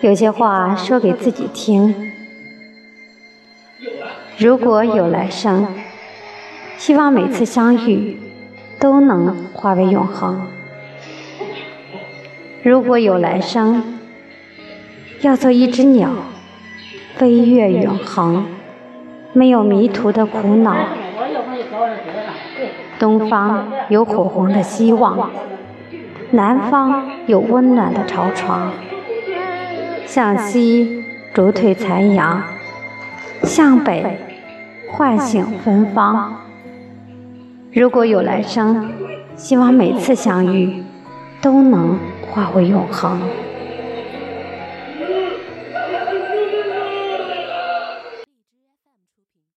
有些话说给自己听。如果有来生，希望每次相遇都能化为永恒。如果有来生，要做一只鸟，飞越永恒，没有迷途的苦恼。东方有火红的希望，南方有温暖的巢床。向西逐退残阳，向北唤醒芬芳。如果有来生，希望每次相遇都能化为永恒。